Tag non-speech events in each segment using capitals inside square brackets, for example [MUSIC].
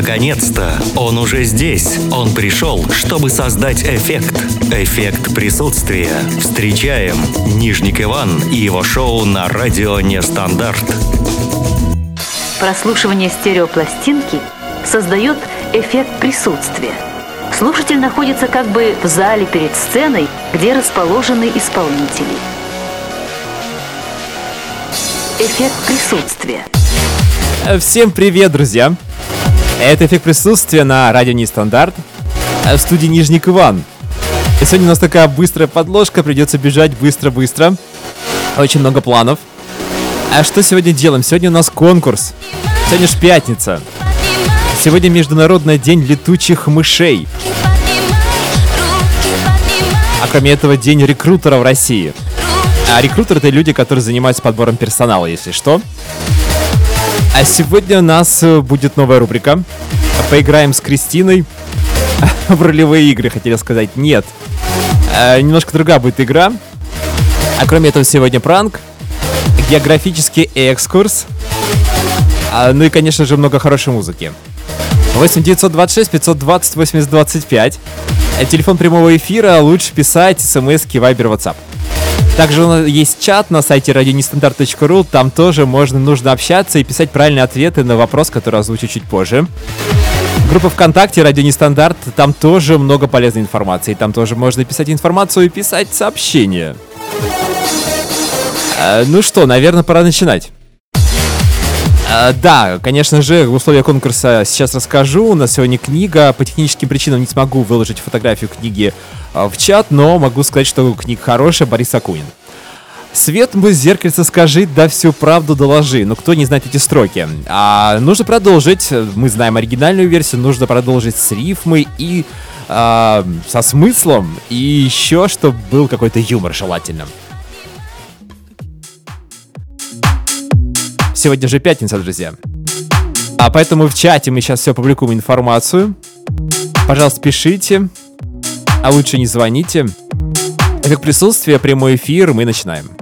Наконец-то! Он уже здесь. Он пришел, чтобы создать эффект. Эффект присутствия. Встречаем Нижник Иван и его шоу на радио «Нестандарт». Прослушивание стереопластинки создает эффект присутствия. Слушатель находится как бы в зале перед сценой, где расположены исполнители. Эффект присутствия. Всем привет, друзья! Это эффект присутствия на радио Нестандарт в студии Нижник Иван. И сегодня у нас такая быстрая подложка, придется бежать быстро-быстро. Очень много планов. А что сегодня делаем? Сегодня у нас конкурс. Сегодня ж пятница. Сегодня Международный день летучих мышей. А кроме этого, день рекрутера в России. А рекрутеры это люди, которые занимаются подбором персонала, если что. А сегодня у нас э, будет новая рубрика. Поиграем с Кристиной [LAUGHS] в ролевые игры, хотели сказать. Нет. А, немножко другая будет игра. А кроме этого, сегодня пранк, географический экскурс, а, ну и, конечно же, много хорошей музыки. 8 926 520 80 25. Телефон прямого эфира, лучше писать смс, вайбер, WhatsApp. Также есть чат на сайте radionestandarт.ru, там тоже можно, нужно общаться и писать правильные ответы на вопрос, который озвучу чуть позже. Группа ВКонтакте «Радио Нестандарт», там тоже много полезной информации, там тоже можно писать информацию и писать сообщения. А, ну что, наверное, пора начинать. А, да, конечно же, условия конкурса сейчас расскажу. У нас сегодня книга. По техническим причинам не смогу выложить фотографию книги в чат, но могу сказать, что книга хорошая, Борис Акунин. Свет мой зеркальце скажи, да всю правду доложи. Но кто не знает эти строки? А, нужно продолжить. Мы знаем оригинальную версию. Нужно продолжить с рифмой и а, со смыслом. И еще, чтобы был какой-то юмор желательно. Сегодня же пятница, друзья. А поэтому в чате мы сейчас все публикуем информацию. Пожалуйста, пишите. А лучше не звоните. Как присутствие, прямой эфир, мы начинаем.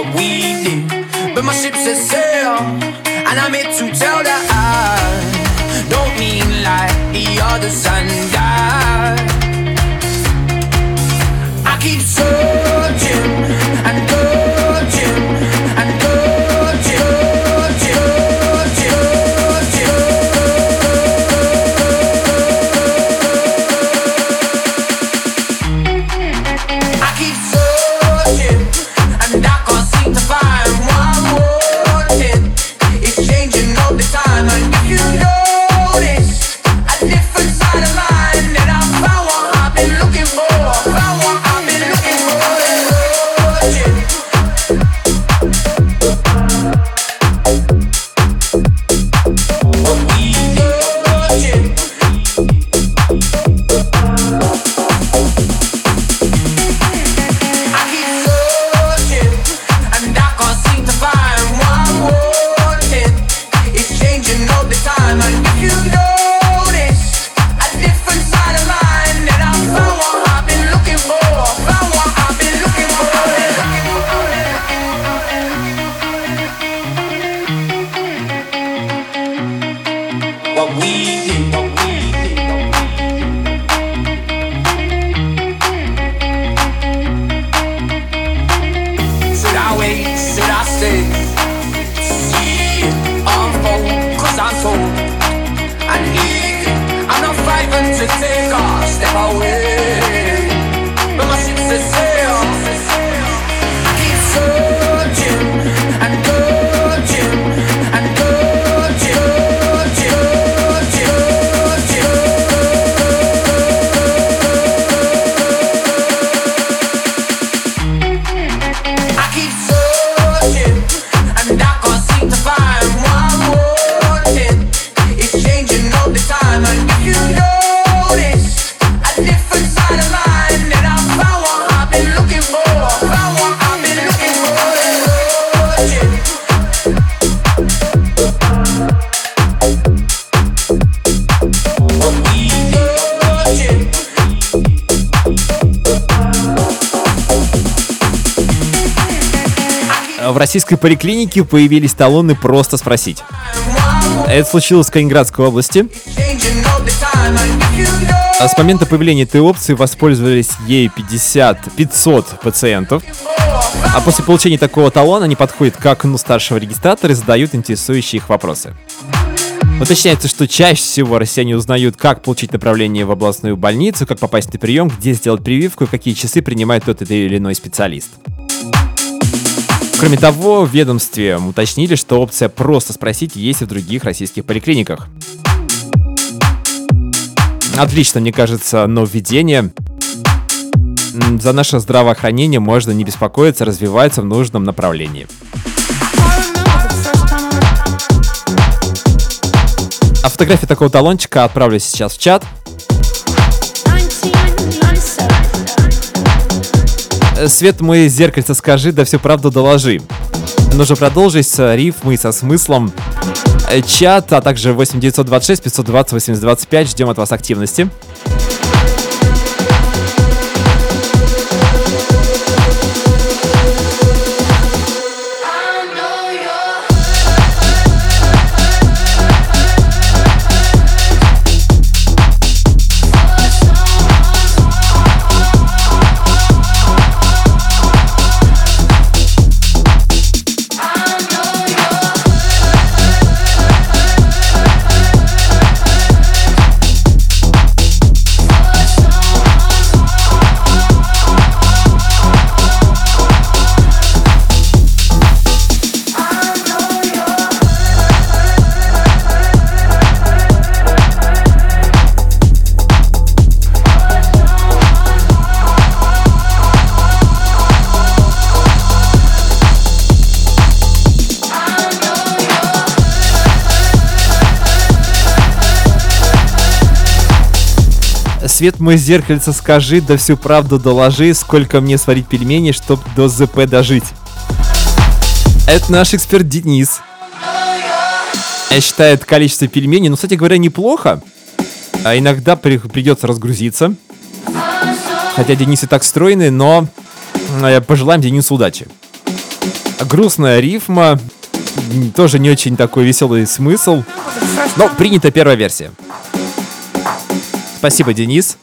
What we did. But my ship set sail, and I'm here to tell that I don't mean like the other sun российской поликлинике появились талоны «Просто спросить». Это случилось в Калининградской области. А с момента появления этой опции воспользовались ей 50 500 пациентов. А после получения такого талона они подходят к окну старшего регистратора и задают интересующие их вопросы. Уточняется, что чаще всего россияне узнают, как получить направление в областную больницу, как попасть на прием, где сделать прививку и какие часы принимает тот или иной специалист. Кроме того, в ведомстве уточнили, что опция «просто спросить» есть и в других российских поликлиниках. Отлично, мне кажется, нововведение. За наше здравоохранение можно не беспокоиться, развивается в нужном направлении. А фотографию такого талончика отправлю сейчас в чат. Свет мой зеркальце скажи, да всю правду доложи. Нужно продолжить с рифмой, со смыслом. Э, чат, а также 8926 520 8025. Ждем от вас активности. Свет мой зеркальце скажи, да всю правду доложи, сколько мне сварить пельмени, чтоб до ЗП дожить. Это наш эксперт Денис. Считает количество пельменей, ну, кстати говоря, неплохо. А иногда при, придется разгрузиться. Хотя Денис и так стройный, но э, пожелаем Денису удачи. Грустная рифма, тоже не очень такой веселый смысл. Но принята первая версия. Спасибо, Денис.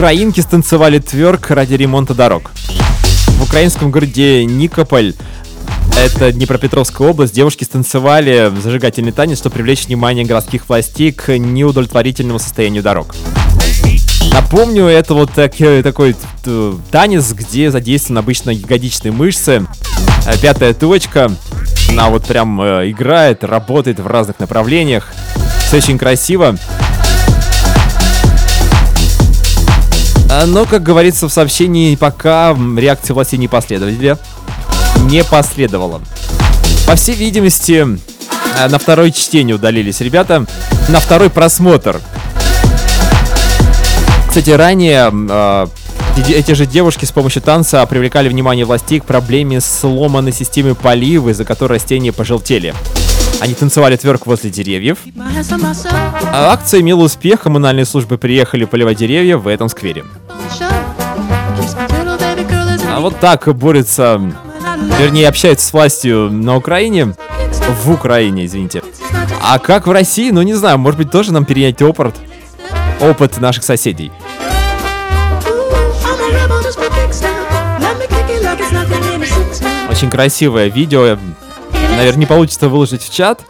Украинки станцевали тверк ради ремонта дорог. В украинском городе Никополь это Днепропетровская область. Девушки станцевали зажигательный танец, чтобы привлечь внимание городских властей к неудовлетворительному состоянию дорог. Напомню, это вот такой, такой танец, где задействованы обычно ягодичные мышцы. Э, пятая точка. Она вот прям э, играет, работает в разных направлениях. Все очень красиво. Но, как говорится в сообщении, пока реакции властей не последовали. Не последовало. По всей видимости, а, на второе чтение удалились ребята. На второй просмотр. Кстати, ранее э, эти же девушки с помощью танца привлекали внимание властей к проблеме сломанной системы полива, из-за которой растения пожелтели. Они танцевали тверк возле деревьев. А акция имела успех, коммунальные службы приехали поливать деревья в этом сквере. А вот так борются, вернее, общаются с властью на Украине, в Украине, извините. А как в России, ну не знаю, может быть тоже нам перенять опыт, опыт наших соседей. Очень красивое видео, наверное, не получится выложить в чат.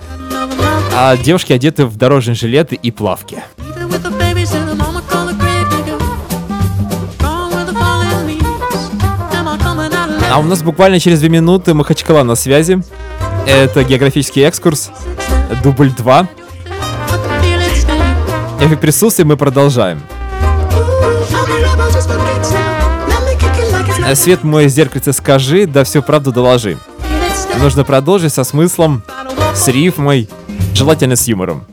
А девушки одеты в дорожные жилеты и плавки. А у нас буквально через две минуты Махачкала на связи. Это географический экскурс. Дубль 2. Эффект присутствия мы продолжаем. Свет мой зеркальце скажи, да всю правду доложи. Нужно продолжить со смыслом, с рифмой, желательно с юмором.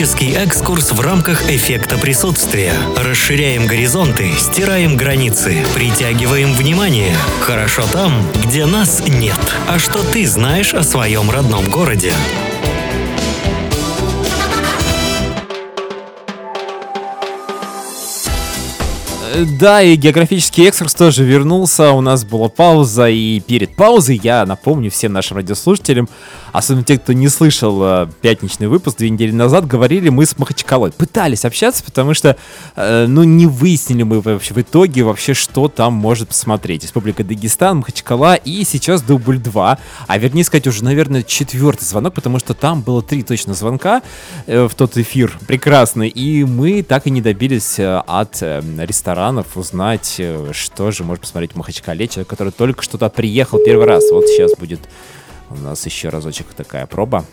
Географический экскурс в рамках эффекта присутствия. Расширяем горизонты, стираем границы, притягиваем внимание. Хорошо там, где нас нет. А что ты знаешь о своем родном городе? Да, и географический экскурс тоже вернулся. У нас была пауза, и перед паузой я напомню всем нашим радиослушателям, особенно те, кто не слышал э, пятничный выпуск две недели назад, говорили мы с Махачкалой. Пытались общаться, потому что, э, ну, не выяснили мы вообще в итоге вообще, что там может посмотреть. Республика Дагестан, Махачкала, и сейчас дубль 2. А вернее сказать, уже, наверное, четвертый звонок, потому что там было три точно звонка э, в тот эфир прекрасный, и мы так и не добились от э, ресторанов узнать, э, что же может посмотреть в Махачкале, человек, который только что туда приехал первый раз. Вот сейчас будет у нас еще разочек такая проба.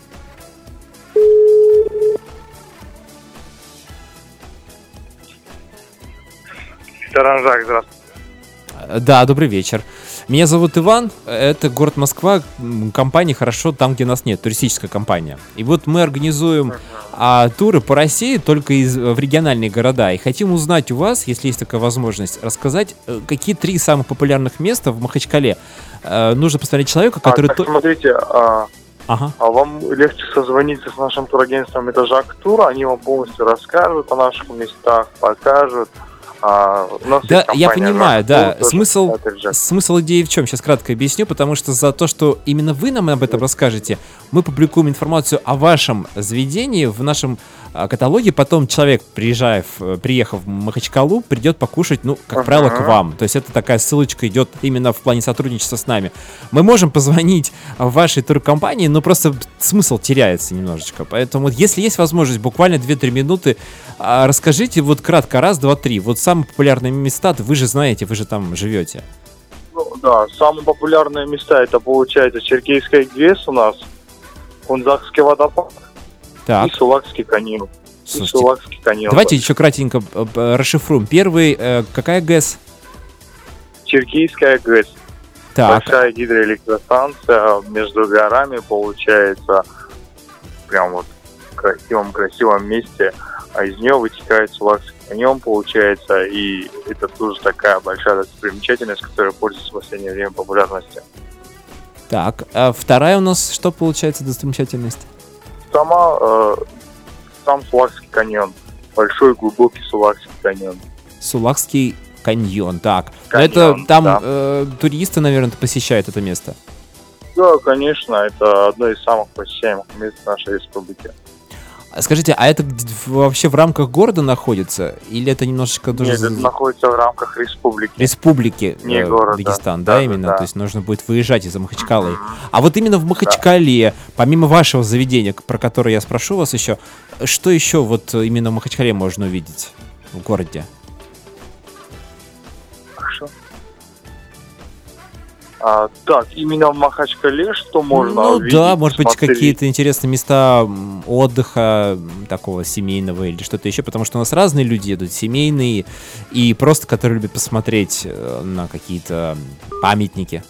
Ресторан Жак, здравствуйте. Э, Да, добрый вечер. Меня зовут Иван, это город Москва, компания «Хорошо там, где нас нет», туристическая компания. И вот мы организуем а, туры по России, только из, в региональные города. И хотим узнать у вас, если есть такая возможность, рассказать, э, какие три самых популярных места в Махачкале э, нужно посмотреть человеку, который... а, так, смотрите, а, Ага. а вам легче созвониться с нашим турагентством «Это Жак Тур», они вам полностью расскажут о наших местах, покажут. А, Да, я понимаю, «Жак да. Тур», тоже Смысл, смысл идеи в чем? Сейчас кратко объясню, потому что за то, что именно вы нам об этом расскажете, мы публикуем информацию о вашем заведении в нашем а, каталоге. Потом человек, приезжая, в- приехав в Махачкалу, придет покушать, ну, как Ага. правило, к вам. То есть это такая ссылочка идет именно в плане сотрудничества с нами. Мы можем позвонить в вашей туркомпании, но просто смысл теряется немножечко. Поэтому вот если есть возможность, буквально 2-3 минуты, а, расскажите вот кратко, раз, два, три. Вот самые популярные места, вы же знаете, вы же там живете. Ну, да, самые популярные места, это получается Черкейская ГЭС у нас, Кунзакский водопад Так, и Сулакский каньон. И слушайте, Сулакский каньон. давайте еще кратенько э, расшифруем. Первый, э, какая ГЭС? Черкейская ГЭС. Так, Большая гидроэлектростанция между горами получается прям вот в красивом красивом месте, а из нее вытекает Сулакский каньон получается, и это тоже такая большая достопримечательность, которая пользуется в последнее время популярностью. так. А вторая у нас что получается достопримечательность? Сама э, сам Сулакский каньон, большой глубокий Сулакский каньон. Сулакский каньон, так. Каньон, это там да. э, туристы, наверное, посещают это место. Да, конечно, это одно из самых посещаемых мест нашей республики. Скажите, а это вообще в рамках города находится? Или это немножечко Нет, это находится в рамках республики. республик Не э, города. Дагестан, да, Да, да, именно? да. То есть нужно будет выезжать из-за Махачкалы. А вот именно в Махачкале, помимо вашего заведения, про которое я спрошу вас еще, что еще вот именно в Махачкале можно увидеть в городе? А, так, именно в Махачкале что можно ну увидеть? да, может быть, какие-то интересные места отдыха такого семейного или что-то еще, потому что у нас разные люди едут, семейные и просто, которые любят посмотреть э, на какие-то памятники.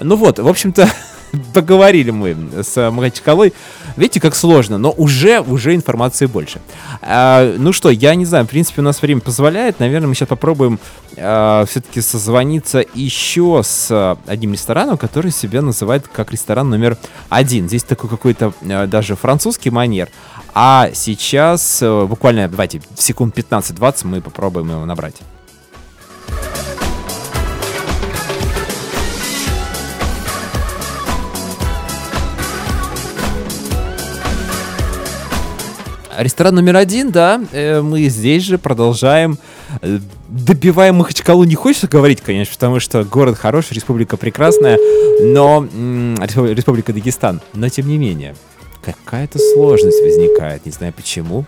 Ну вот, в общем-то, [LAUGHS] [LAUGHS] поговорили мы с Махачкалой. Видите, как сложно, но уже, уже информации больше. А, ну что, я не знаю, в принципе, у нас время позволяет. Наверное, мы сейчас попробуем а, все-таки созвониться еще с одним рестораном, который себя называет как ресторан номер один. Здесь такой какой-то а, даже французский манер. А сейчас, э, буквально, давайте, секунд 15-20 мы попробуем его набрать. Ресторан номер один, да, э, мы здесь же продолжаем. э, Добиваем Махачкалу не хочется говорить, конечно, потому что город хороший, республика прекрасная, но... Республика Дагестан, но тем не менее. Какая-то сложность возникает, не знаю почему.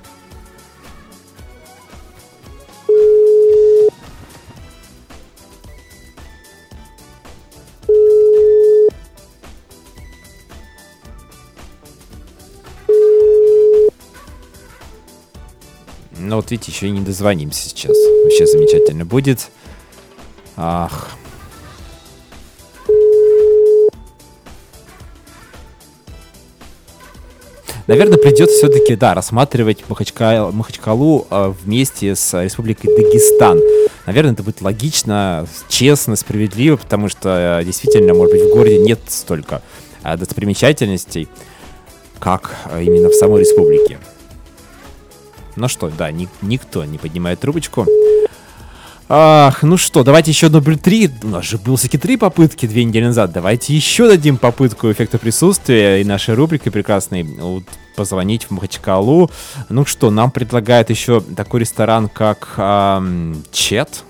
Ну вот видите, еще и не дозвонимся сейчас. Вообще замечательно будет. Ах. Наверное, придется все-таки, да, рассматривать Махачка- Махачкалу э, вместе с Республикой Дагестан. Наверное, это будет логично, честно, справедливо, потому что э, действительно, может быть, в городе нет столько э, достопримечательностей, как э, именно в самой республике. Ну что, да, ни- никто не поднимает трубочку. Ах, ну что, давайте еще дубль 3. У нас же было все-таки три попытки две недели назад. Давайте еще дадим попытку эффекта присутствия и нашей рубрикой прекрасной вот, позвонить в Махачкалу. Ну что, нам предлагают еще такой ресторан, как ам, Чет.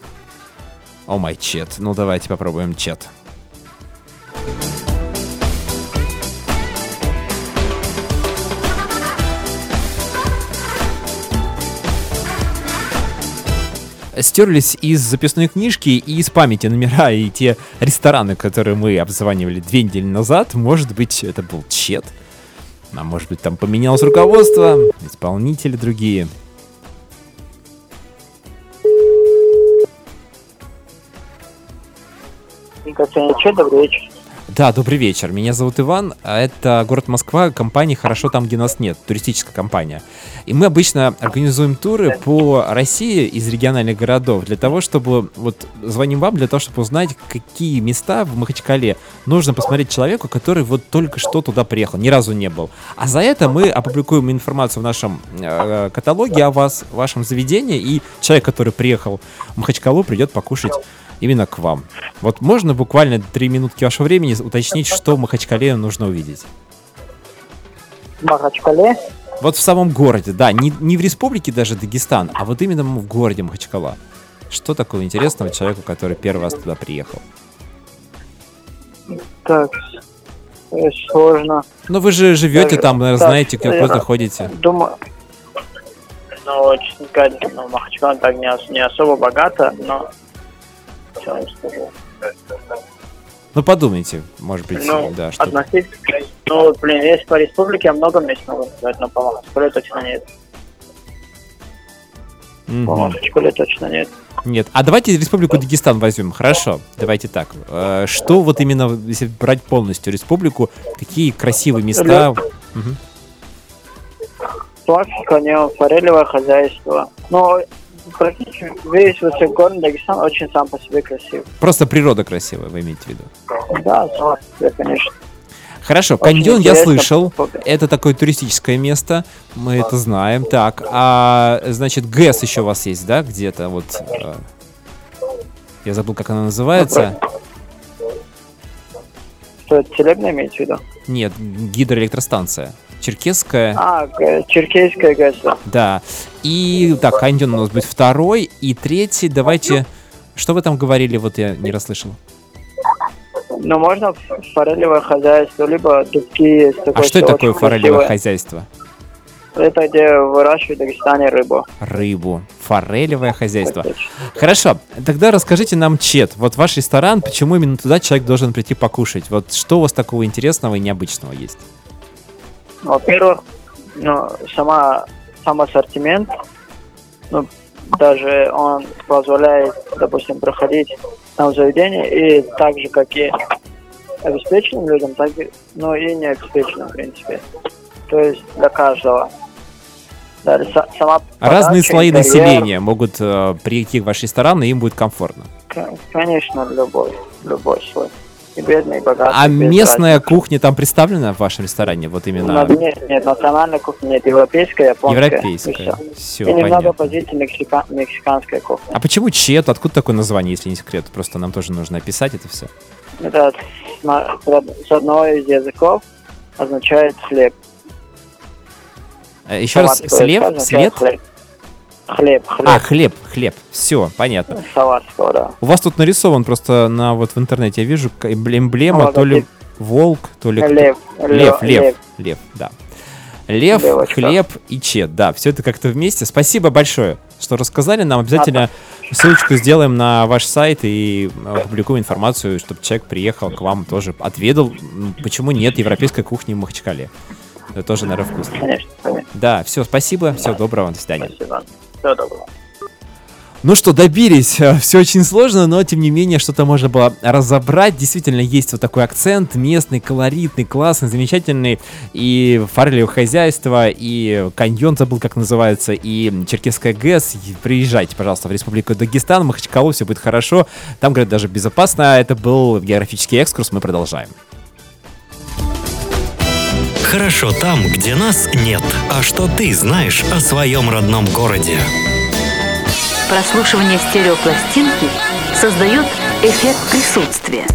О май Чет. Ну давайте попробуем Чет. Стерлись из записной книжки и из памяти номера и те рестораны, которые мы обзванивали две недели назад. Может быть, это был Чет. А может быть, там поменялось руководство, исполнители другие. Че, добрый вечер. Да, добрый вечер. Меня зовут Иван, а это город Москва, компания «Хорошо там, где нас нет», туристическая компания. И мы обычно организуем туры по России из региональных городов для того, чтобы... Вот звоним вам для того, чтобы узнать, какие места в Махачкале нужно посмотреть человеку, который вот только что туда приехал, ни разу не был. А за это мы опубликуем информацию в нашем э, каталоге о вас, вашем заведении, и человек, который приехал в Махачкалу, придет покушать именно к вам. Вот можно буквально три минутки вашего времени уточнить, что в Махачкале нужно увидеть? В Махачкале. Вот в самом городе, да, не, не в республике даже Дагестан, а вот именно в городе Махачкала. Что такого интересного человеку, который первый раз туда приехал? Так, э, сложно. Ну вы же живете Так, там, наверное, так, знаете, как вы заходите. Думаю, ну, честно сказать, ну, Махачкала так не, не особо богато, но что скажу? Ну подумайте, может быть, Ну, да, что относительно, ну, блин, есть по республике много мест могу сказать, но по Махачкале точно нет. По Мгм. Махачкале точно нет. Нет. А давайте Республику Дагестан возьмем. Хорошо, давайте так. Э, Что вот именно, если брать полностью республику, какие красивые места? Мгм. Пластика, у него форелевое хозяйство. Но практически весь вот этот город Дагестан очень сам по себе красив. Просто природа красивая, вы имеете в виду? Да, сам по себе, конечно. Хорошо, Очень каньон я слышал. Это такое туристическое место, мы это знаем. Так, а значит ГЭС еще у вас есть, да, где-то вот? э, Я забыл, как она называется. Что это целебно имеется в виду? Нет, гидроэлектростанция. Черкесская, А, Черкесское ГЭС. да. И так, каньон у нас будет второй. И третий, давайте... Что вы там говорили, вот я не расслышал. Ну, можно форелевое хозяйство, либо дубки. А что такое форелевое красивое. хозяйство? Это где выращивают в Дагестане рыбу. Рыбу. Форелевое хозяйство. Хорошо, тогда расскажите нам, Чет, вот ваш ресторан, почему именно туда человек должен прийти покушать? Вот что у вас такого интересного и необычного есть? Во-первых, ну, сама, сам ассортимент, ну, даже он позволяет, допустим, проходить там заведение, и так же, как и обеспеченным людям, так и, ну и необеспеченным, в принципе. То есть для каждого. Са- сама Разные слои интерьер, населения могут э, прийти в ваш ресторан, и им будет комфортно. Конечно, любой, любой слой. И бедный, и богатый. А местная разницы. кухня там представлена в вашем ресторане? Вот именно Надо- Нет, нет, национальной кухни нет, европейская, японская. европейская. И, всё. Все, и немного понятно. позиций мексика- мексиканской кухни. А почему чет? Откуда такое название, если не секрет? Просто нам тоже нужно описать это все. Это с, одного из языков означает хлеб. Еще раз, Салат, то есть след? След? Хлеб, хлеб. А, хлеб, хлеб. Все, понятно. Салатского, да. У вас тут нарисован просто на вот в интернете, я вижу эмблема, Ну, то ли волк, то ли... Лев, Лев, лев, лев. лев, да. Лев, Левочка. хлеб и чет, да, все это как-то вместе. Спасибо большое, что рассказали нам. Обязательно ссылочку сделаем на ваш сайт и э, опубликуем информацию, чтобы человек приехал к вам тоже, отведал. Почему нет европейской кухни в Махачкале? Это тоже, наверное, вкусно. Конечно, конечно. Да, все, спасибо, всего доброго, до свидания. Спасибо. Всего доброго. Ну что, добились. Все очень сложно, но тем не менее что-то можно было разобрать. Действительно, есть вот такой акцент местный, колоритный, классный, замечательный. И фарелевое хозяйство, и каньон забыл, как называется, и Черкесская ГЭС. Приезжайте, пожалуйста, в Республику Дагестан, Махачкалу, все будет хорошо. Там, говорят, даже безопасно. Это был географический экскурс, мы продолжаем. Хорошо там, где нас нет. А что ты знаешь о своем родном городе? Прослушивание стереопластинки создает эффект присутствия.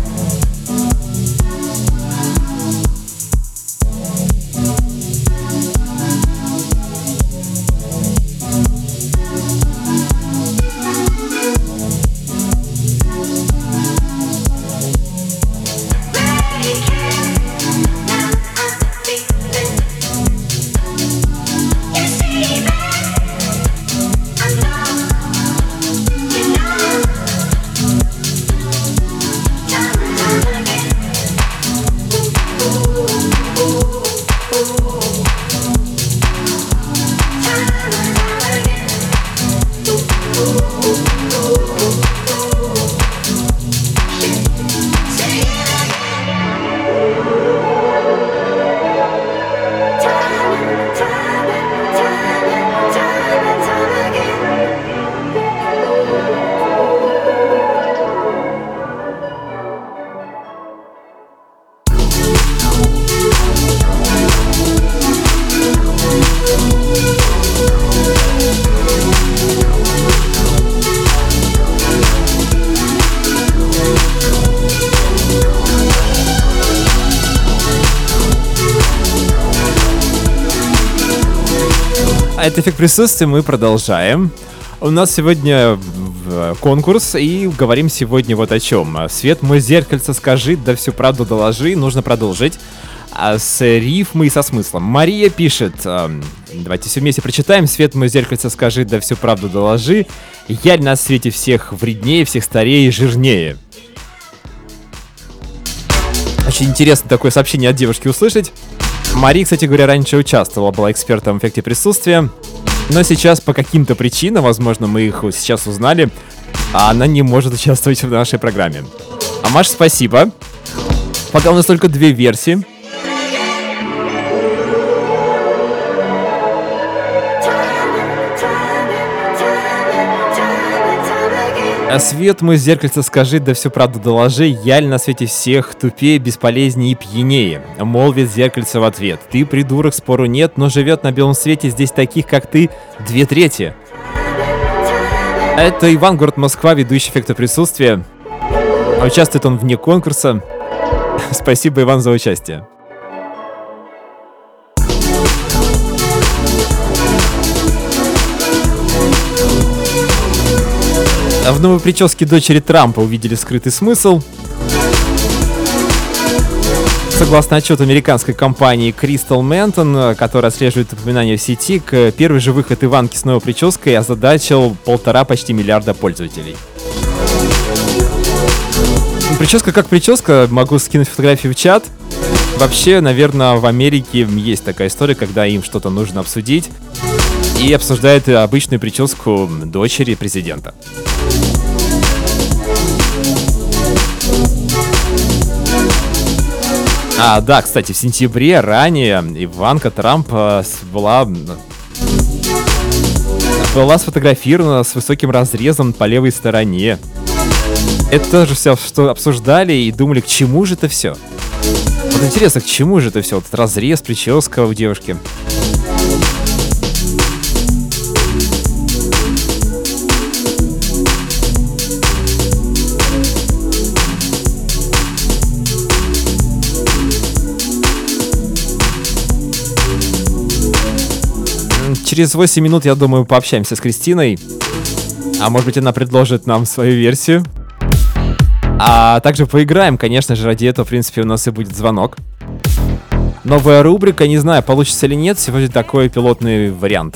Эффект присутствия, мы продолжаем. У нас сегодня в- конкурс, и говорим сегодня вот о чем. Свет, мой зеркальце, скажи, да всю правду доложи, нужно продолжить. А с рифмой и со смыслом. Мария пишет, эм, давайте все вместе прочитаем. Свет, мой зеркальце, скажи, да всю правду доложи. Яль на свете всех вреднее, всех старее и жирнее. Очень интересно такое сообщение от девушки услышать. Мария, кстати говоря, раньше участвовала, была экспертом в эффекте присутствия. Но сейчас по каким-то причинам, возможно, мы их сейчас узнали, она не может участвовать в нашей программе. А Маш, спасибо. Пока у нас только две версии. Свет мой зеркальце скажи, да всю правду доложи, яль на свете всех тупее, бесполезнее и пьянее. Молвит зеркальце в ответ. Ты придурок, спору нет, но живет на белом свете здесь таких, как ты, две трети. Это Иван, город Москва, ведущий эффекта присутствия. А Участвует он вне конкурса. [LAUGHS] Спасибо, Иван, за участие. В новой прическе дочери Трампа увидели скрытый смысл. Согласно отчету американской компании Crystal Manton, э, которая отслеживает упоминания в сети, к первый же выход Иванки с новой прической озадачил полтора почти миллиарда пользователей. Прическа как прическа, могу скинуть фотографии в чат. Вообще, наверное, в Америке есть такая история, когда им что-то нужно обсудить. И обсуждают обычную прическу дочери президента. А, да, кстати, в сентябре ранее Иванка Трамп э, была была сфотографирована с высоким разрезом по левой стороне. Это тоже все, что обсуждали и думали, к чему же это все. Вот интересно, к чему же это все? Вот этот разрез, прическа у девушки. Через 8 минут, я думаю, пообщаемся с Кристиной. А может быть, она предложит нам свою версию. А также поиграем, конечно же, ради этого, в принципе, у нас и будет звонок. Новая рубрика, не знаю, получится или нет, сегодня такой пилотный вариант.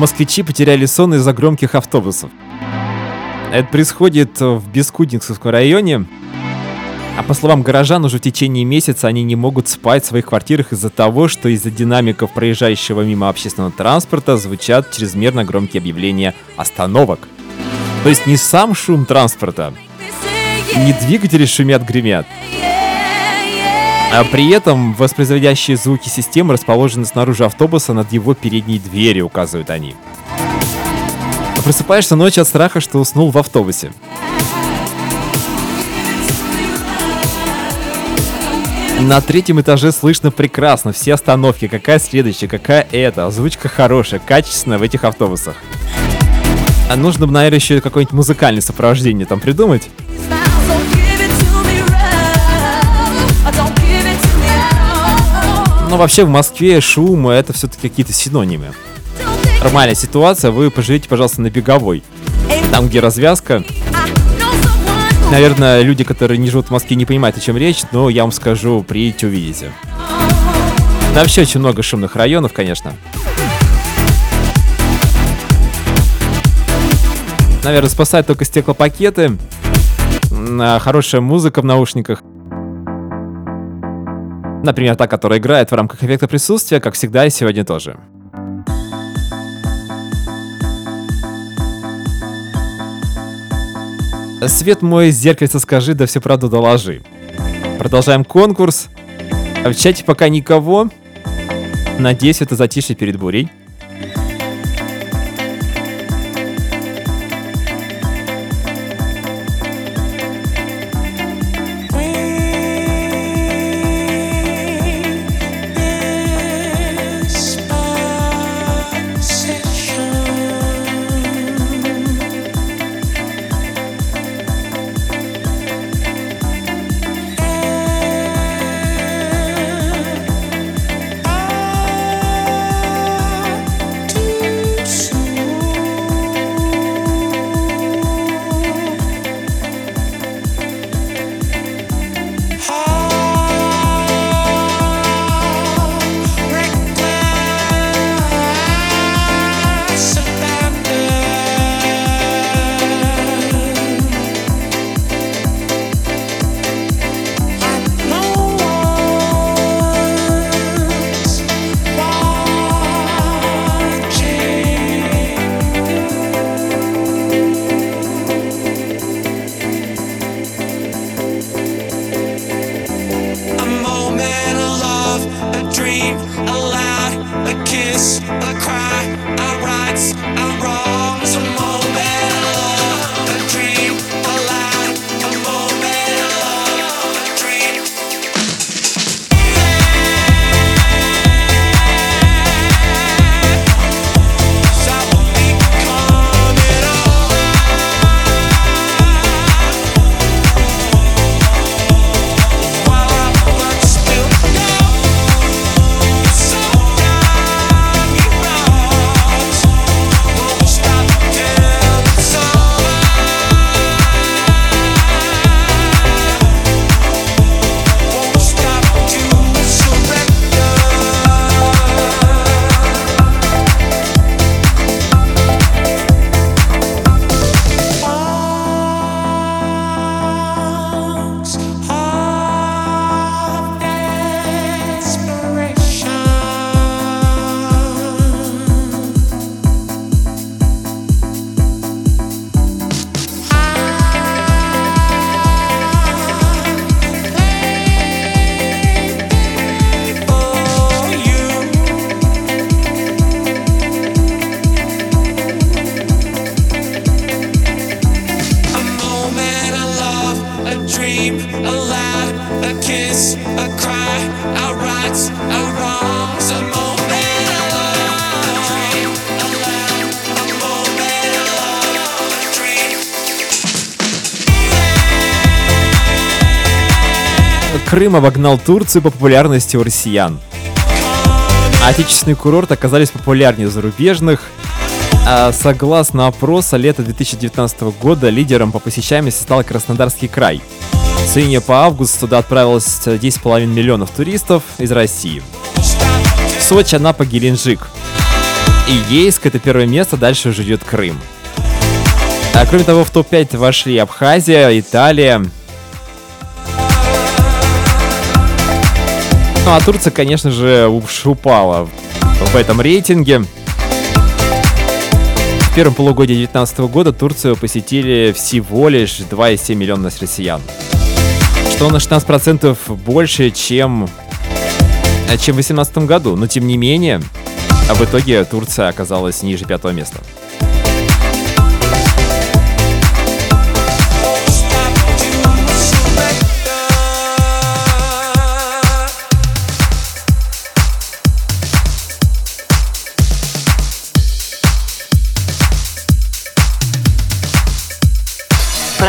Москвичи потеряли сон из-за громких автобусов. Это происходит в Бескудниковском районе. А по словам горожан, уже в течение месяца они не могут спать в своих квартирах из-за того, что из-за динамиков проезжающего мимо общественного транспорта звучат чрезмерно громкие объявления остановок. То есть не сам шум транспорта, не двигатели шумят, гремят, а при этом воспроизводящие звуки системы расположены снаружи автобуса над его передней дверью, указывают они. Просыпаешься ночью от страха, что уснул в автобусе. На третьем этаже слышно прекрасно все остановки, какая следующая, какая это. Озвучка хорошая, качественная в этих автобусах. А нужно бы, наверное, еще какое-нибудь музыкальное сопровождение там придумать. Но вообще в Москве шум это все-таки какие-то синонимы. Нормальная ситуация, вы поживите, пожалуйста, на беговой. Там, где развязка. Наверное, люди, которые не живут в Москве, не понимают, о чем речь, но я вам скажу, приедете, увидите. Там вообще очень много шумных районов, конечно. Наверное, спасают только стеклопакеты, а, хорошая музыка в наушниках. Например, та, которая играет в рамках эффекта присутствия, как всегда и сегодня тоже. Свет мой, зеркальце скажи, да всю правду доложи. Продолжаем конкурс. В чате пока никого. Надеюсь, это затишье перед бурей. Крым обогнал Турцию по популярности у россиян. А Отечественные курорты оказались популярнее зарубежных. А согласно опроса лета 2019 года, лидером по посещаемости стал Краснодарский край. С июня по август туда отправилось 10,5 миллионов туристов из России. Сочи, Анапа, Геленджик. И Ейск — это первое место, дальше уже идет Крым. А кроме того, в топ-5 вошли Абхазия, Италия, Ну а Турция, конечно же, уж упала в этом рейтинге. В первом полугодии 2019 года Турцию посетили всего лишь 2,7 миллиона россиян. Что на 16% больше, чем, э, чем в 2018 году. Но тем не менее, в итоге Турция оказалась ниже пятого места.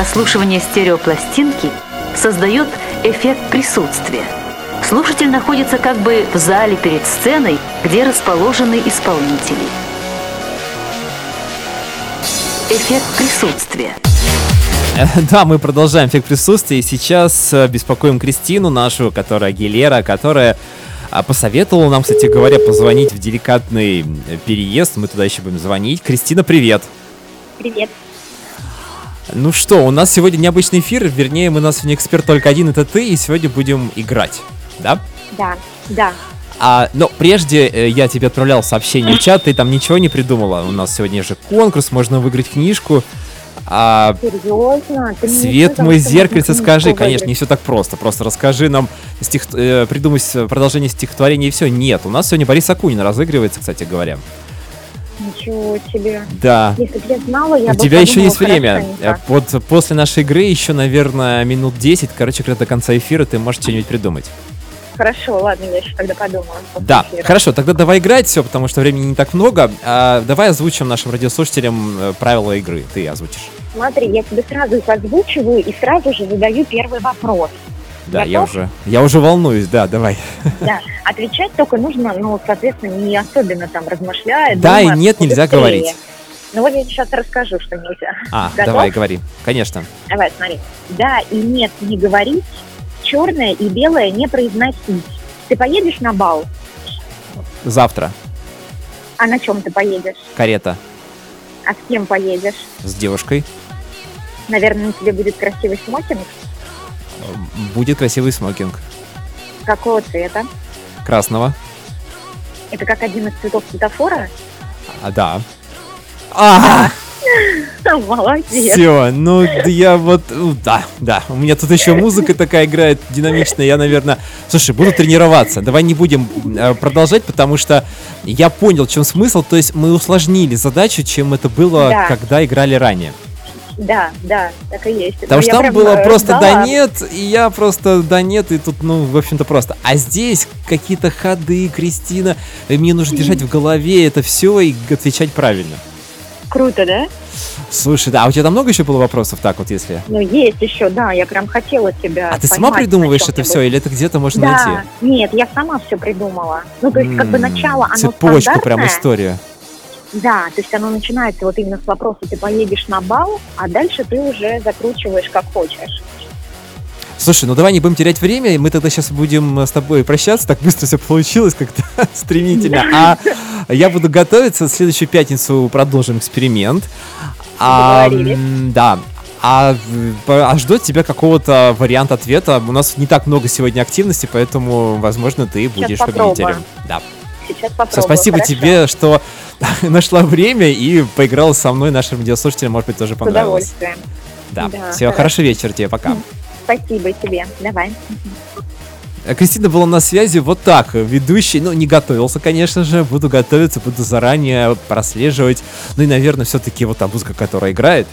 Прослушивание стереопластинки создает эффект присутствия. Слушатель находится как бы в зале перед сценой, где расположены исполнители. Эффект присутствия. [LAUGHS] Да, мы продолжаем эффект присутствия. И сейчас э, беспокоим Кристину, нашу, которая Гилера, которая а, посоветовала нам, кстати говоря, позвонить в деликатный э, переезд. Мы туда еще будем звонить. Кристина, привет. Привет. Ну что, у нас сегодня необычный эфир, вернее, мы у нас сегодня эксперт только один, это ты, и сегодня будем играть, да? Да, да. А, но прежде э, я тебе отправлял сообщение в чат, ты там ничего не придумала. У нас сегодня же конкурс, можно выиграть книжку. А, Серьезно? Ты Свет мой зеркальце, скажи, конечно, не все так просто. Просто расскажи нам, стих... э, придумай продолжение стихотворения и все. Нет, у нас сегодня Борис Акунин разыгрывается, кстати говоря. Ничего себе. Да. Если бы я знала, я У тебя еще есть время. Э. Вот после нашей игры еще, наверное, минут 10. Короче говоря, до конца эфира ты можешь что-нибудь придумать. Хорошо, ладно, я еще тогда подумаю. Да, эфира. хорошо, тогда давай играть все, потому что времени не так много. А, давай озвучим нашим радиослушателям э, правила игры. Ты озвучишь. Смотри, я тебе сразу их озвучиваю и сразу же задаю первый вопрос. Да, я Готов? уже, я уже волнуюсь, да, давай. Да, отвечать только нужно, ну, соответственно, не особенно там размышляя. Да и думая, нет, нельзя побыстрее. говорить. Ну вот я сейчас расскажу, что нельзя. А, [LAUGHS] Готов? давай, говори. Конечно. Давай, смотри. Да и нет не говорить, черное и белое не произносить. Ты поедешь на бал? Завтра. А на чем ты поедешь? Карета А с кем поедешь? с девушкой. Наверное, на тебе будет красивый смокинг. Будет красивый смокинг. Какого цвета? Красного. Это как один из цветов светофора? А, да. А, [LAUGHS] Молодец. Все, ну я вот, да, да, у меня тут еще музыка такая играет динамичная, я, наверное, слушай, буду тренироваться, давай не будем э, продолжать, потому что я понял, в чем смысл, то есть мы усложнили задачу, чем это было, Да. когда играли ранее. Да, да, так и есть. Потому Ну, что там было э, просто ждала. да нет, и я просто да нет, и тут, ну, в общем-то, просто. А здесь какие-то ходы, Кристина, мне нужно держать в голове это все и отвечать правильно. Круто, да? Слушай, да, а у тебя там много еще было вопросов, так вот, если... Ну, есть еще, да, я прям хотела тебя А ты сама придумываешь это все, или это где-то можно Да, найти? нет, я сама все придумала. Ну, то есть, как бы начало, оно Цепочка прям история. Да, то есть оно начинается вот именно с вопроса, ты поедешь на бал, а дальше ты уже закручиваешь как хочешь. Слушай, ну давай не будем терять время, и мы тогда сейчас будем э, с тобой прощаться, так быстро все получилось, как-то [LAUGHS] стремительно. А я буду готовиться, в следующую пятницу продолжим эксперимент. А, да. А, а ждет тебя какого-то варианта ответа. У нас не так много сегодня активности, поэтому, возможно, ты будешь победителем. Да. Сейчас попробую. Все, спасибо хорошо? тебе, что [LAUGHS] нашла время и поиграла со мной, нашим радиослушателям, может быть, тоже С понравилось. удовольствием. Да. Да, Все, хорошо. хорошего вечера тебе, пока. Спасибо тебе. Давай. А Кристина была на связи вот так, ведущий, ну, не готовился, конечно же, буду готовиться, буду заранее прослеживать, ну и, наверное, все-таки вот та музыка, которая играет,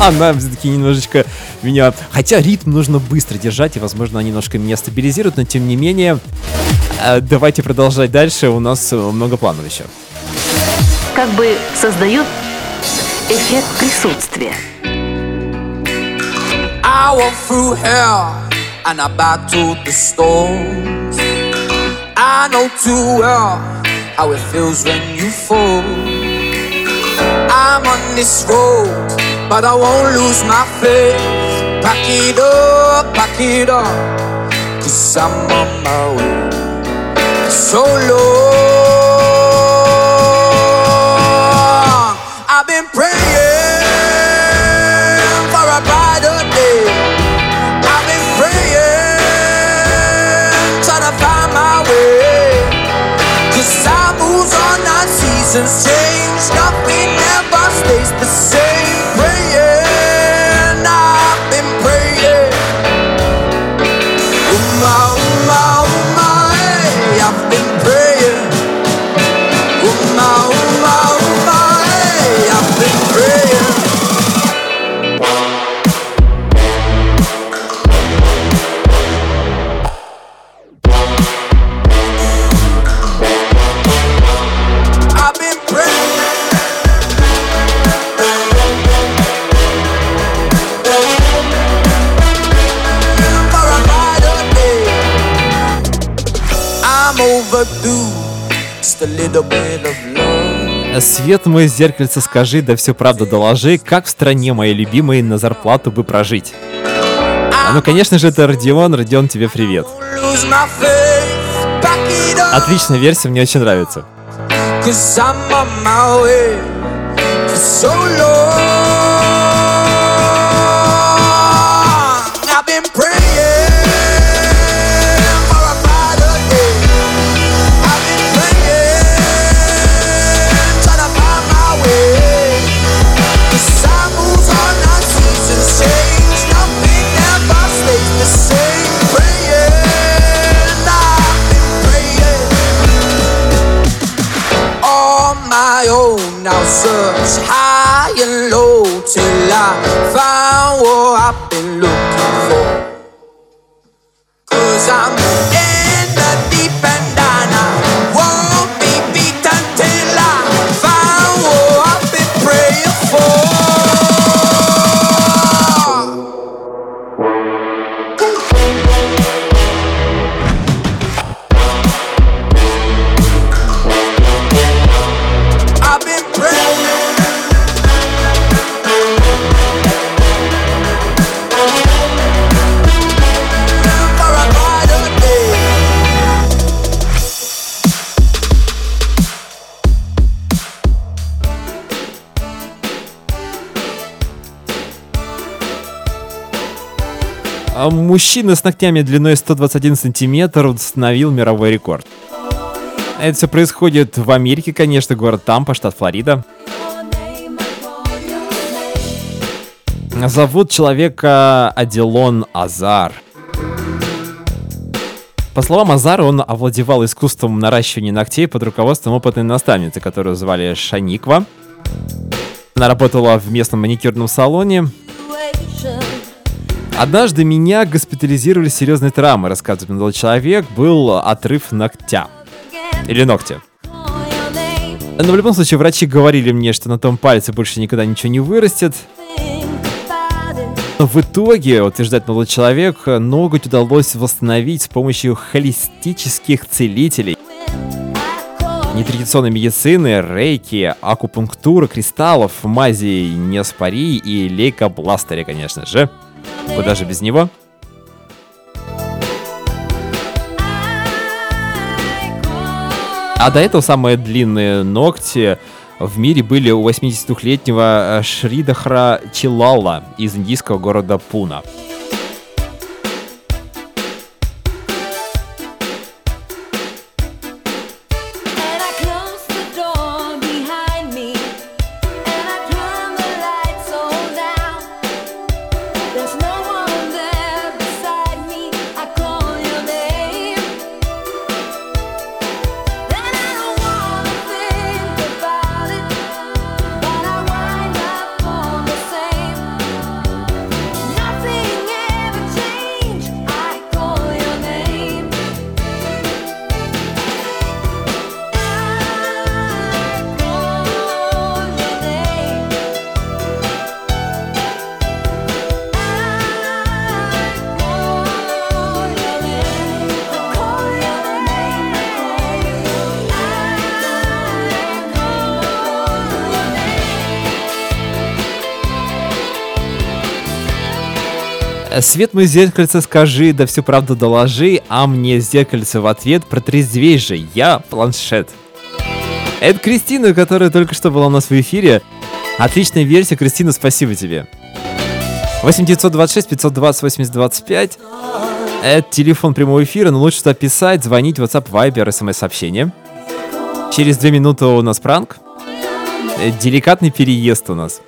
она все-таки немножечко меня... Хотя ритм нужно быстро держать, и, возможно, она немножко меня стабилизирует, но, тем не менее, э, давайте продолжать дальше, у нас э, много планов еще. Как бы создает эффект присутствия. I walk through hell and I battled the storms. I know too well how it feels when you fall. I'm on this road, but I won't lose my faith. Back it up, back it up, cause I'm on my way. Seasons change. Nothing ever stays the same. Свет мой зеркальце, скажи, да все правда доложи, как в стране моей любимой на зарплату бы прожить. А ну, конечно же, это Родион. Родион, тебе привет. Отличная версия, мне очень нравится. Cause I'm on my way for so long. Search high and low till I find what I've been looking for. Cause I'm Мужчина с ногтями длиной 121 сантиметр установил мировой рекорд. Это все происходит в Америке, конечно, город Тампа, штат Флорида. Зовут человека Аделон Азар. По словам Азара, он овладевал искусством наращивания ногтей под руководством опытной наставницы, которую звали Шаниква. Она работала в местном маникюрном салоне. Однажды меня госпитализировали с серьезной травмой, рассказывает молодой человек. Был отрыв ногтя. Или ногтя. Но в любом случае, врачи говорили мне, что на том пальце больше никогда ничего не вырастет. Но в итоге, утверждает молодой человек, ноготь удалось восстановить с помощью холистических целителей. Нетрадиционной медицины, рейки, акупунктуры, кристаллов, мази неоспори и лейкобластере, конечно же. Куда же без него? А до этого самые длинные ногти в мире были у 82-летнего э, Шридахра Чилала из индийского города Пуна. Свет мой зеркальце скажи, да всю правду доложи, а мне зеркальце в ответ протрезвей же, я планшет. Это Кристина, которая только что была у нас в эфире. Отличная версия, Кристина, спасибо тебе. 8926 520 8025. Это телефон прямого эфира, но лучше туда писать, звонить, WhatsApp, Viber, смс-сообщение. Через две минуты у нас пранк. Э, Деликатный переезд у нас.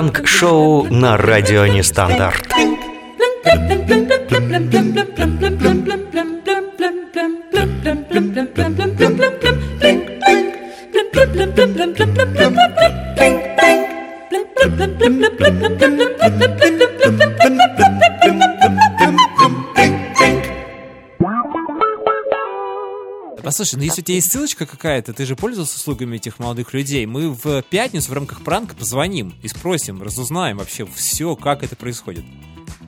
Пранк-шоу на радио Нестандарт. Послушай, ну если у тебя есть ссылочка какая-то, ты же пользовался услугами этих молодых людей. Мы в пятницу в рамках пранка позвоним и спросим, разузнаем вообще все, как это происходит.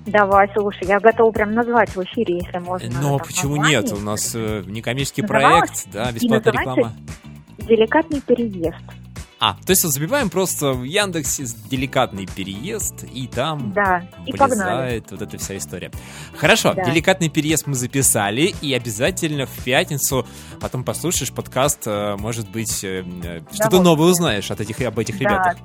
Давай, слушай, я готова прям назвать в эфире, если можно. Но там почему название. нет? У нас э, некоммерческий проект, да, бесплатная реклама. Деликатный переезд. А, то есть вот забиваем просто в Яндексе деликатный переезд, и там Да, и погнали. вот эта вся история. Хорошо, Да. деликатный переезд мы записали, и обязательно в пятницу потом послушаешь подкаст, э, может быть, э, э, что-то новое узнаешь от этих, об этих ребятах.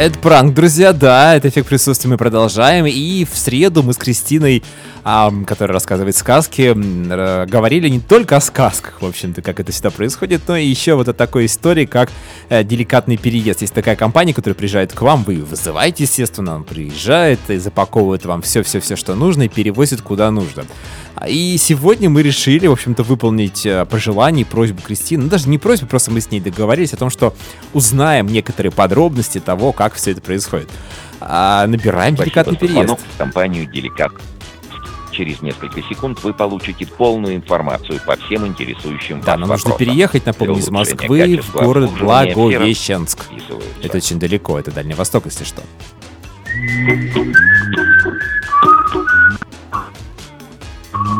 Это пранк, друзья, да, это эффект присутствия мы продолжаем. И в среду мы с Кристиной, ам, которая рассказывает сказки, р- говорили не только о сказках, в общем-то, как это всегда происходит, но и еще вот о такой истории, как э, деликатный переезд. Есть такая компания, которая приезжает к вам, вы ее вызываете, естественно, он приезжает и запаковывает вам все-все-все, что нужно, и перевозит куда нужно. И сегодня мы решили, в общем-то, выполнить э, пожелание и просьбу Кристины. Ну, даже не просьбу, просто мы с ней договорились о том, что узнаем некоторые подробности того, как все это происходит. А, набираем деликатный Спасибо за переезд. в компанию «Деликат». Через несколько секунд вы получите полную информацию по всем интересующим Да, вас нам нужно переехать, напомню, из Москвы в город Благовещенск. Это очень далеко, это Дальний Восток, если что. Don't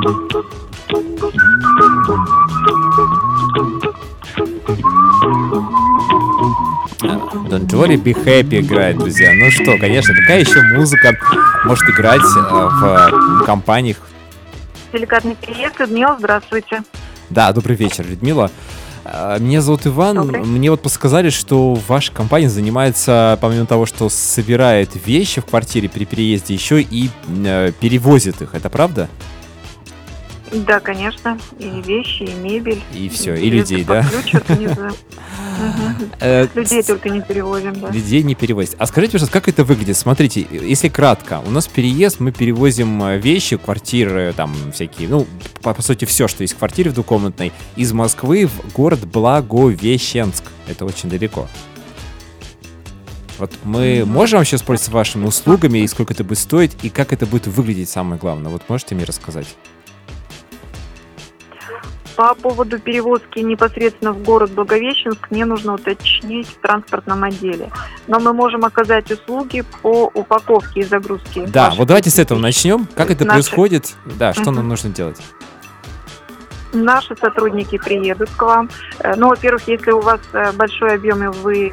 worry, be happy играет, друзья. Ну что, конечно, какая еще музыка может играть э, в э, компаниях? Деликатный переезд. Людмила, здравствуйте. Да, добрый вечер, Людмила. А, Меня зовут Иван. Добрый. Мне вот подсказали, что ваша компания занимается, помимо того, что собирает вещи в квартире при переезде, еще и э, перевозит их. Это правда? Да, конечно. И вещи, и мебель. И всё, и людей, да? [LAUGHS] Э, Людей только не перевозим, да. Людей не перевозить. А скажите, пожалуйста, как это выглядит? Смотрите, если кратко, у нас переезд, мы перевозим э, вещи, квартиры, там всякие, ну, по, по сути, все, что есть в квартире в двухкомнатной, из Москвы в город Благовещенск. Это очень далеко. Вот мы можем вообще использоваться вашими услугами, и сколько это будет стоить, и как это будет выглядеть, самое главное? Вот можете мне рассказать? По поводу перевозки непосредственно в город Благовещенск мне нужно уточнить в транспортном отделе. Но мы можем оказать услуги по упаковке и загрузке. Да, вот давайте с этого начнем. Как это Наши- происходит? Да, что нам нужно делать? Наши сотрудники приедут к вам. Э, Ну, во-первых, если у вас э, большой объем и вы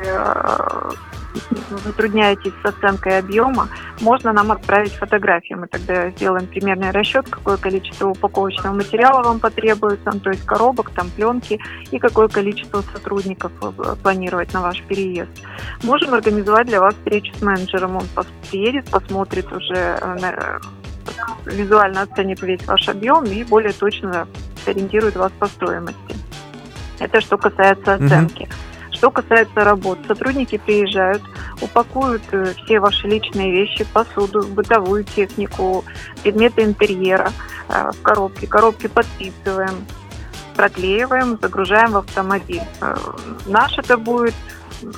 э, затрудняетесь с оценкой объема, можно нам отправить фотографии. Мы тогда сделаем примерный расчет, какое количество упаковочного материала вам потребуется, ну, то есть коробок, там пленки, и какое количество сотрудников э, планировать на ваш переезд. Можем организовать для вас встречу с менеджером. Он приедет, посмотрит уже, э, э, визуально оценит весь ваш объем и более точно сориентирует вас по стоимости. Это что касается оценки. Что касается работ, сотрудники приезжают, упакуют э, все ваши личные вещи, посуду, бытовую технику, предметы интерьера э, в коробки. Коробки подписываем, проклеиваем, загружаем в автомобиль. Э, Наш это будет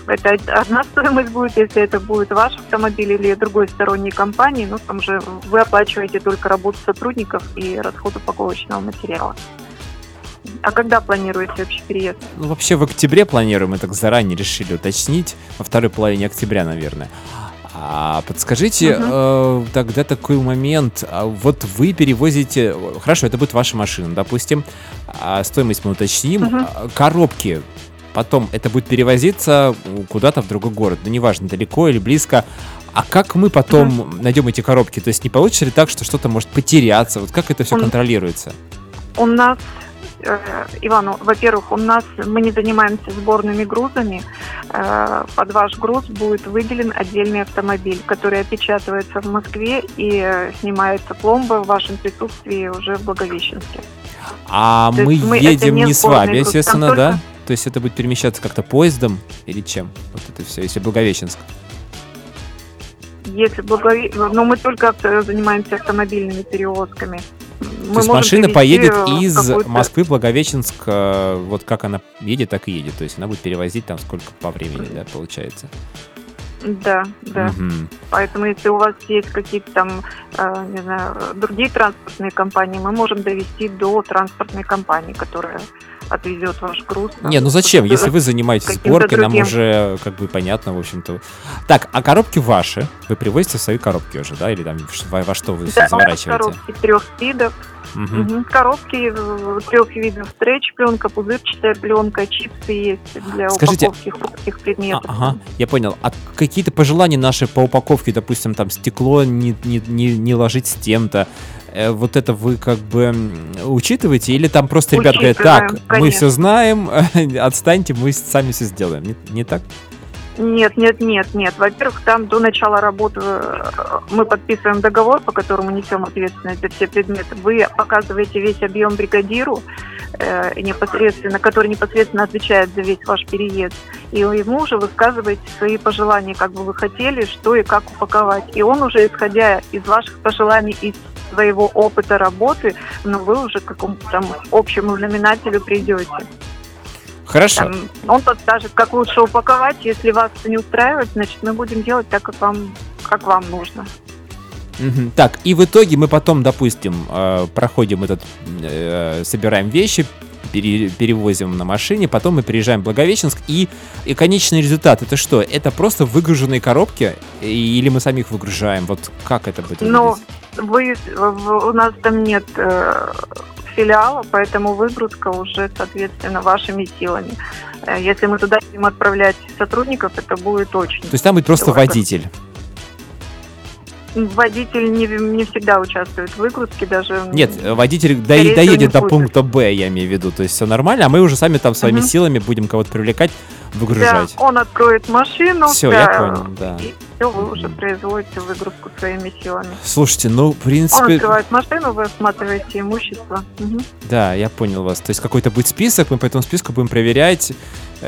это одна стоимость будет, если это будет ваш автомобиль или другой сторонней компании, ну там же вы оплачиваете только работу сотрудников и расход упаковочного материала. А когда планируете вообще переезд? Ну, вообще в октябре планируем, мы так заранее решили уточнить, во второй половине октября, наверное. А подскажите, Мгм. э, тогда такой момент, а вот вы перевозите, хорошо, это будет ваша машина, допустим, а стоимость мы уточним, а коробки, потом это будет перевозиться куда-то в другой город, да неважно, далеко или близко, а как мы потом найдем эти коробки? То есть не получится ли так, что что-то может потеряться? Вот как это все Он- контролируется? У нас, Ивану, во-первых, у нас мы не занимаемся сборными грузами. Э, под ваш груз будет выделен отдельный автомобиль, который опечатывается в Москве и э, снимается пломба в вашем присутствии уже в Благовещенске. А То мы едем не не с вами, естественно, там да? только- То есть это будет перемещаться как-то поездом или чем? Вот это все, если Благовещенск. Если Благове... Ну, мы только занимаемся автомобильными перевозками. Мы То есть машина поедет из Москвы Благовещенск, э, вот как она едет, так и едет. То есть она будет перевозить там сколько по времени, да, получается. Да, да. Мгм. Поэтому если у вас есть какие-то там, э, не знаю, другие транспортные компании, мы можем довести до транспортной компании, которая отвезет ваш груз. Не, ну зачем? Если вы занимаетесь сборкой, нам другим. уже как бы понятно, в общем-то. Так, а коробки ваши? Вы привозите свои коробки уже, да? Или там во, что вы Да, заворачиваете? коробки трех видов. Мгм. Коробки э, трех видов. Стретч-пленка, пузырчатая пленка, чипсы есть для Скажите, упаковки хрупких предметов. Ага, я понял. А какие-то пожелания наши по упаковке, допустим, там стекло не, не, не, не ложить с тем-то, вот это вы как бы учитываете? Или там просто ребят говорят, так, Учитываем, мы конечно. все знаем, [LAUGHS] отстаньте, мы сами все сделаем. Не, не так? Нет, нет, нет, нет. Во-первых, там до начала работы э, мы подписываем договор, по которому несем ответственность за все предметы. Вы показываете весь объем бригадиру, э, непосредственно, который непосредственно отвечает за весь ваш переезд. И ему уже высказываете свои пожелания, как бы вы хотели, что и как упаковать. И он уже, исходя из ваших пожеланий, из своего опыта работы, ну, вы уже к какому-то там общему знаменателю придете. Хорошо. Там он подскажет, как лучше упаковать. Если вас это не устраивает, значит, мы будем делать так, как вам, как вам нужно. Мгм. Так, и в итоге мы потом, допустим, э, проходим этот, э, собираем вещи, пере- перевозим на машине, потом мы приезжаем в Благовещенск, и, и конечный результат это что? Это просто выгруженные коробки, или мы самих выгружаем? Вот как это будет выглядеть? вы, у нас там нет э, филиала, поэтому выгрузка уже, соответственно, вашими силами. Э, Если мы туда будем отправлять сотрудников, это будет очень. То есть там будет просто дорого. водитель. Водитель не, не всегда участвует в выгрузке, даже... Нет, э, водитель до- доедет до пункта Б, я имею в виду. То есть все нормально, а мы уже сами там своими Мгм. силами будем кого-то привлекать, Да, выгружать. он откроет машину, Все, да, я понял, да. и все, вы уже производите выгрузку своими силами. Слушайте, ну, в Он принципе, открывает машину, вы осматриваете имущество. Мгм. да, я понял вас. То есть какой-то будет список, мы по этому списку будем проверять,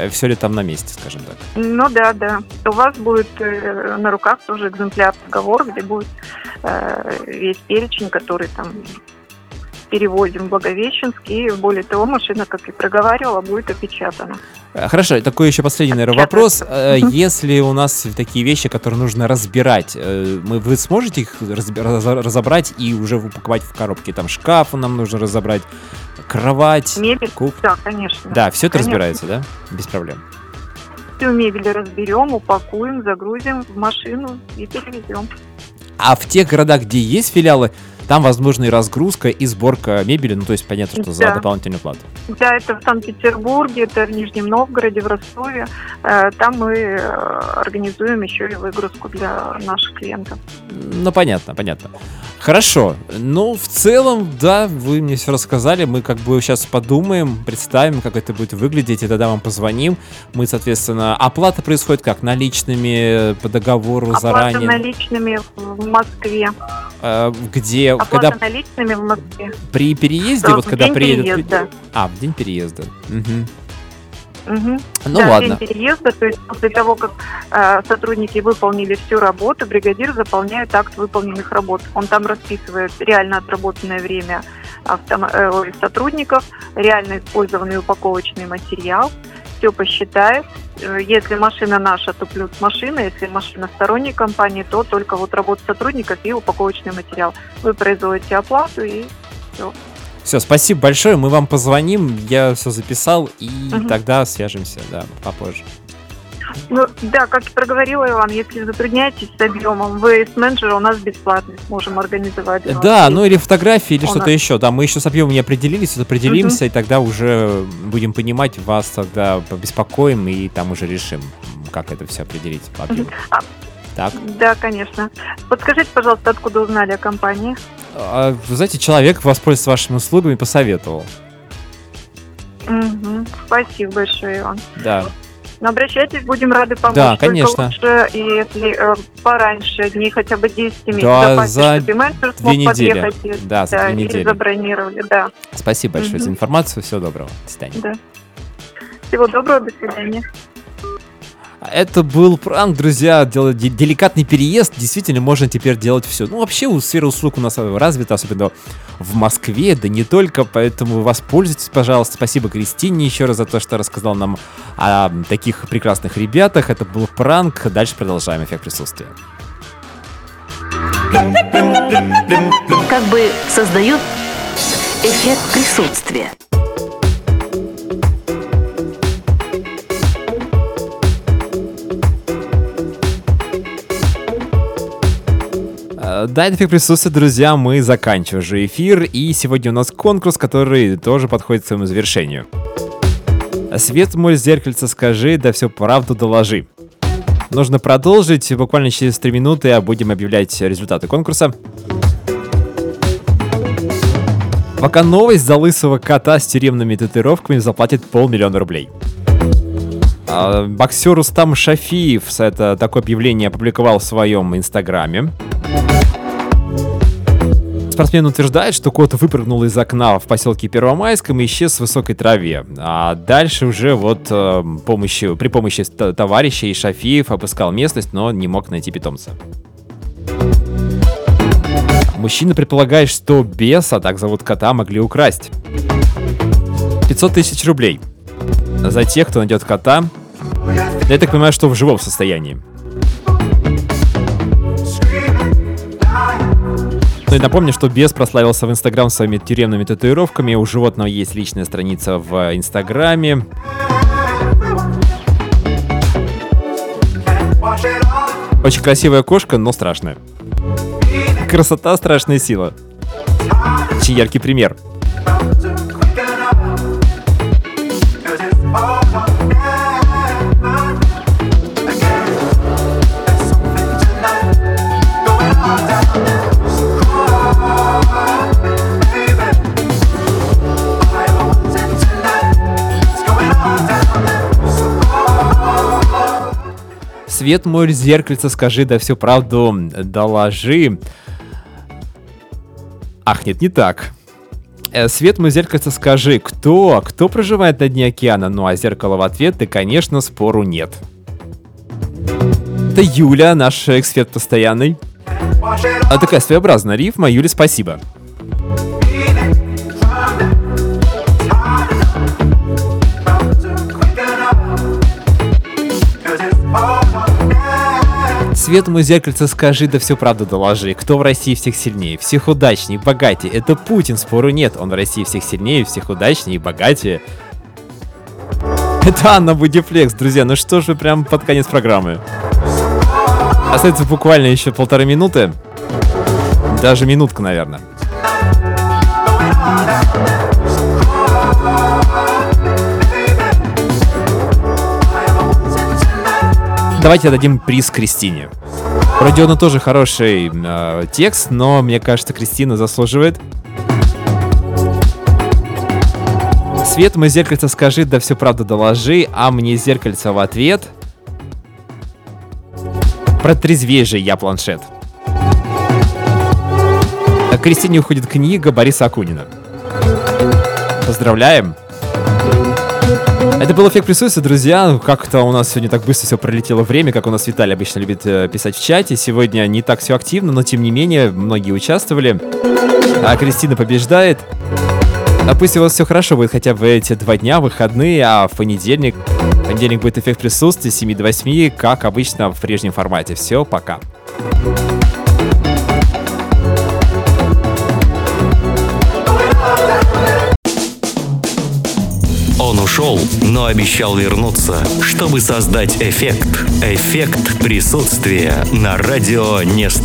все ли там на месте, скажем так. Ну да, да. У вас будет э, на руках тоже экземпляр договора, где будет э, весь перечень, который там перевозим в Благовещенск. И более того, машина, как и проговаривала, будет опечатана. Э, Хорошо, такой еще последний, наверное, вопрос. Э, Если у нас такие вещи, которые нужно разбирать, э, мы, вы сможете их разобрать и уже упаковать в коробки? Там шкаф нам нужно разобрать, кровать, Мебель? кух- Да, конечно. Да, все это Конечно. разбирается, да? Без проблем. Всю мебель разберем, упакуем, загрузим в машину и перевезем. А в тех городах, где есть филиалы, там возможна и разгрузка, и сборка мебели, ну то есть понятно, что за Да. дополнительную плату. Да, это в Санкт-Петербурге, это в Нижнем Новгороде, в Ростове. Э, Там мы э, организуем еще и выгрузку для наших клиентов. Ну, понятно, понятно. Хорошо. Ну, в целом, да, вы мне все рассказали. Мы как бы сейчас подумаем, представим, как это будет выглядеть, и тогда вам позвоним. Мы, соответственно, оплата происходит как? Наличными, по договору, Оплата заранее? наличными в Москве. Э, где, Оплата когда наличными в Москве. при переезде, Да, вот когда день приедет... переезда. А, в день переезда. Мгм. Мгм. Ну да, ладно. день переезда, то есть после того, как э, сотрудники выполнили всю работу, бригадир заполняет акт выполненных работ. Он там расписывает реально отработанное время автома- э, сотрудников, реально использованный упаковочный материал, все посчитает. Э, Если машина наша, то плюс машина, если машина сторонней компании, то только вот работа сотрудников и упаковочный материал. Вы производите оплату и все. Все, спасибо большое. Мы вам позвоним. Я все записал, и Мгм. тогда свяжемся, да, попозже. Ну, да, как и проговорила Иван, если затрудняетесь с объемом, выезд-менеджера у нас бесплатный, можем организовать. вас. Да, ну или фотографии, или что-то еще. Да, мы еще с объемом не определились, определимся, и тогда уже будем понимать, вас тогда побеспокоим, и там уже решим, как это все определить по объему. А, Так. Да, конечно. Подскажите, пожалуйста, откуда узнали о компании? А, вы знаете, человек воспользовался вашими услугами, посоветовал. Мгм. Спасибо большое, Иван. Да. Но обращайтесь, будем рады помочь. Да, конечно. лучше, и если э, пораньше, дней хотя бы 10 месяцев Да, за чтобы менеджер две смог недели. подъехать. Да, за две или недели. забронировали, да. Спасибо большое Мгм. за информацию. Всего доброго. До свидания. да. Всего доброго, до свидания. Это был пранк, друзья, делать де- деликатный переезд. Действительно, можно теперь делать все. Ну, вообще, у сфера услуг у нас развита, особенно в Москве, да не только, поэтому воспользуйтесь, пожалуйста. Спасибо Кристине еще раз за то, что рассказал нам о таких прекрасных ребятах. Это был пранк. Дальше продолжаем эффект присутствия. Как бы создает эффект присутствия. Да, это эффект присутствия, друзья, мы заканчиваем уже эфир, и сегодня у нас конкурс, который тоже подходит к своему завершению. Свет мой зеркальце скажи, да все правду доложи. Нужно продолжить, буквально через 3 минуты а будем объявлять результаты конкурса. Пока новость за лысого кота с тюремными татуировками заплатит полмиллиона рублей. А, Боксер Рустам Шафиев это такое объявление опубликовал в своем инстаграме. Спортсмен утверждает, что кот выпрыгнул из окна в поселке Первомайском и исчез в высокой траве. А дальше уже вот э, помощью, при помощи товарищей Шафиев обыскал местность, но не мог найти питомца. Мужчина предполагает, что беса, так зовут кота, могли украсть. 500 тысяч рублей. За тех, кто найдет кота. Я так понимаю, что в живом состоянии. Ну и напомню, что Бес прославился в Инстаграм своими тюремными татуировками. У животного есть личная страница в Инстаграме. Очень красивая кошка, но страшная. Красота, страшная сила. Очень яркий пример. Свет мой зеркальце, скажи, да всю правду доложи. Ах, нет, не так. Э, Свет мой зеркальце, скажи, кто, кто проживает на дне океана? Ну а зеркало в ответ, да, конечно, спору нет. Это Юля, наш эксперт постоянный. А такая своеобразная рифма. Юля, спасибо. Свет мой зеркальце скажи, да всю правду доложи. Кто в России всех сильнее, всех удачнее, богатее? Это Путин, спору нет. Он в России всех сильнее, всех удачнее и богатее. Это Анна Будифлекс, друзья. Ну что ж вы прям под конец программы. Остается буквально еще полторы минуты. Даже минутка, наверное. Давайте отдадим приз Кристине. Вроде он тоже хороший э, текст, но мне кажется, Кристина заслуживает. Свет, мой зеркальце скажи, да всю правду доложи, а мне зеркальце в ответ. Протрезвей же я планшет. А Кристине уходит книга Бориса Акунина. Поздравляем. Это был эффект присутствия, друзья. Как-то у нас сегодня так быстро все пролетело время, как у нас Виталий обычно любит э, писать в чате. Сегодня не так все активно, но тем не менее многие участвовали. А Кристина побеждает. А пусть у вас все хорошо будет хотя бы эти два дня, выходные, а в понедельник, в понедельник будет эффект присутствия с 7 до 8, как обычно в прежнем формате. Все, пока. Он ушел, но обещал вернуться, чтобы создать эффект. Эффект присутствия на радио Неста.